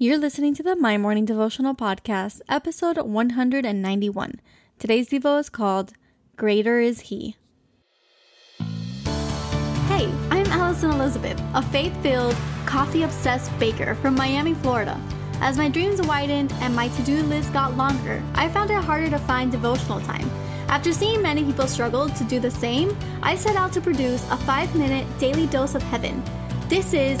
You're listening to the My Morning Devotional Podcast, episode 191. Today's Devo is called Greater is He. Hey, I'm Alison Elizabeth, a faith filled, coffee obsessed baker from Miami, Florida. As my dreams widened and my to do list got longer, I found it harder to find devotional time. After seeing many people struggle to do the same, I set out to produce a five minute daily dose of heaven. This is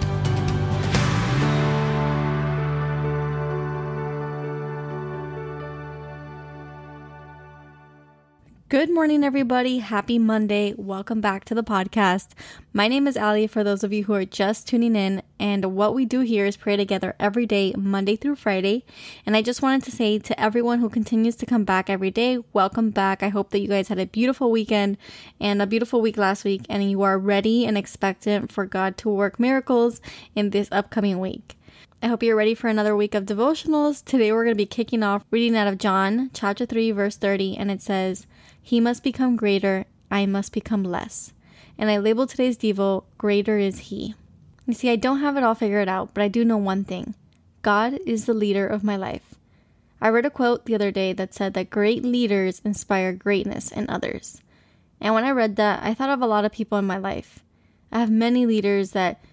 Good morning, everybody. Happy Monday. Welcome back to the podcast. My name is Ali for those of you who are just tuning in. And what we do here is pray together every day, Monday through Friday. And I just wanted to say to everyone who continues to come back every day, welcome back. I hope that you guys had a beautiful weekend and a beautiful week last week, and you are ready and expectant for God to work miracles in this upcoming week. I hope you're ready for another week of devotionals. Today we're going to be kicking off reading out of John chapter 3 verse 30 and it says, he must become greater, I must become less. And I labeled today's Devo, Greater is He. You see, I don't have it all figured out, but I do know one thing God is the leader of my life. I read a quote the other day that said that great leaders inspire greatness in others. And when I read that, I thought of a lot of people in my life. I have many leaders that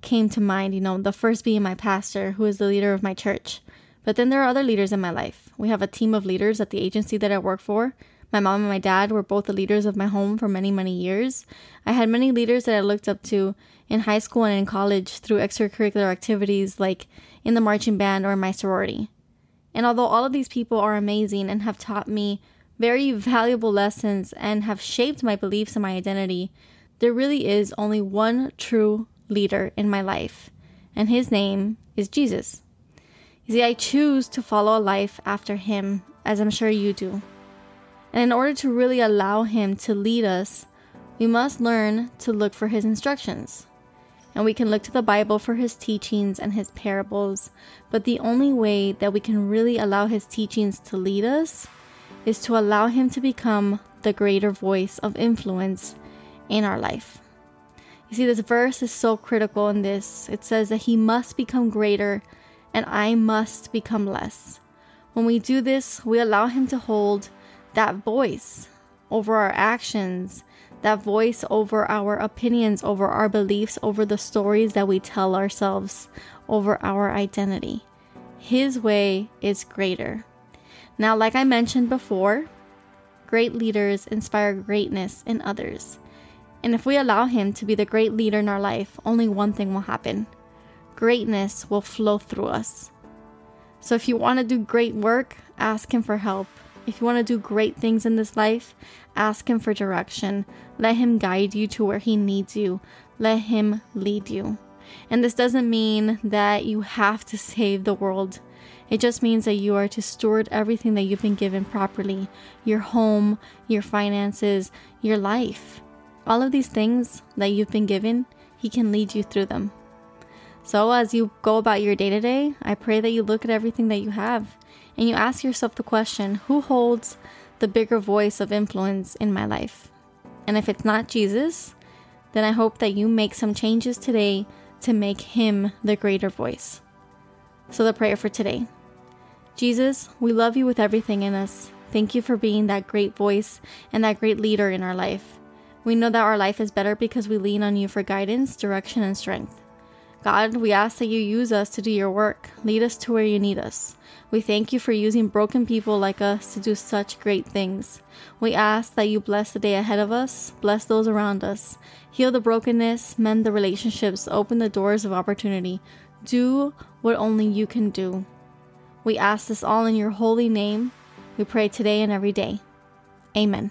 came to mind, you know, the first being my pastor, who is the leader of my church. But then there are other leaders in my life. We have a team of leaders at the agency that I work for my mom and my dad were both the leaders of my home for many, many years. I had many leaders that I looked up to in high school and in college through extracurricular activities like in the marching band or in my sorority. And although all of these people are amazing and have taught me very valuable lessons and have shaped my beliefs and my identity, there really is only one true leader in my life, and his name is Jesus. You see, I choose to follow a life after him, as I'm sure you do. And in order to really allow Him to lead us, we must learn to look for His instructions. And we can look to the Bible for His teachings and His parables, but the only way that we can really allow His teachings to lead us is to allow Him to become the greater voice of influence in our life. You see, this verse is so critical in this. It says that He must become greater and I must become less. When we do this, we allow Him to hold that voice over our actions, that voice over our opinions, over our beliefs, over the stories that we tell ourselves, over our identity. His way is greater. Now, like I mentioned before, great leaders inspire greatness in others. And if we allow Him to be the great leader in our life, only one thing will happen greatness will flow through us. So if you want to do great work, ask Him for help. If you want to do great things in this life, ask Him for direction. Let Him guide you to where He needs you. Let Him lead you. And this doesn't mean that you have to save the world. It just means that you are to steward everything that you've been given properly your home, your finances, your life. All of these things that you've been given, He can lead you through them. So, as you go about your day to day, I pray that you look at everything that you have and you ask yourself the question who holds the bigger voice of influence in my life? And if it's not Jesus, then I hope that you make some changes today to make him the greater voice. So, the prayer for today Jesus, we love you with everything in us. Thank you for being that great voice and that great leader in our life. We know that our life is better because we lean on you for guidance, direction, and strength. God, we ask that you use us to do your work. Lead us to where you need us. We thank you for using broken people like us to do such great things. We ask that you bless the day ahead of us, bless those around us, heal the brokenness, mend the relationships, open the doors of opportunity. Do what only you can do. We ask this all in your holy name. We pray today and every day. Amen.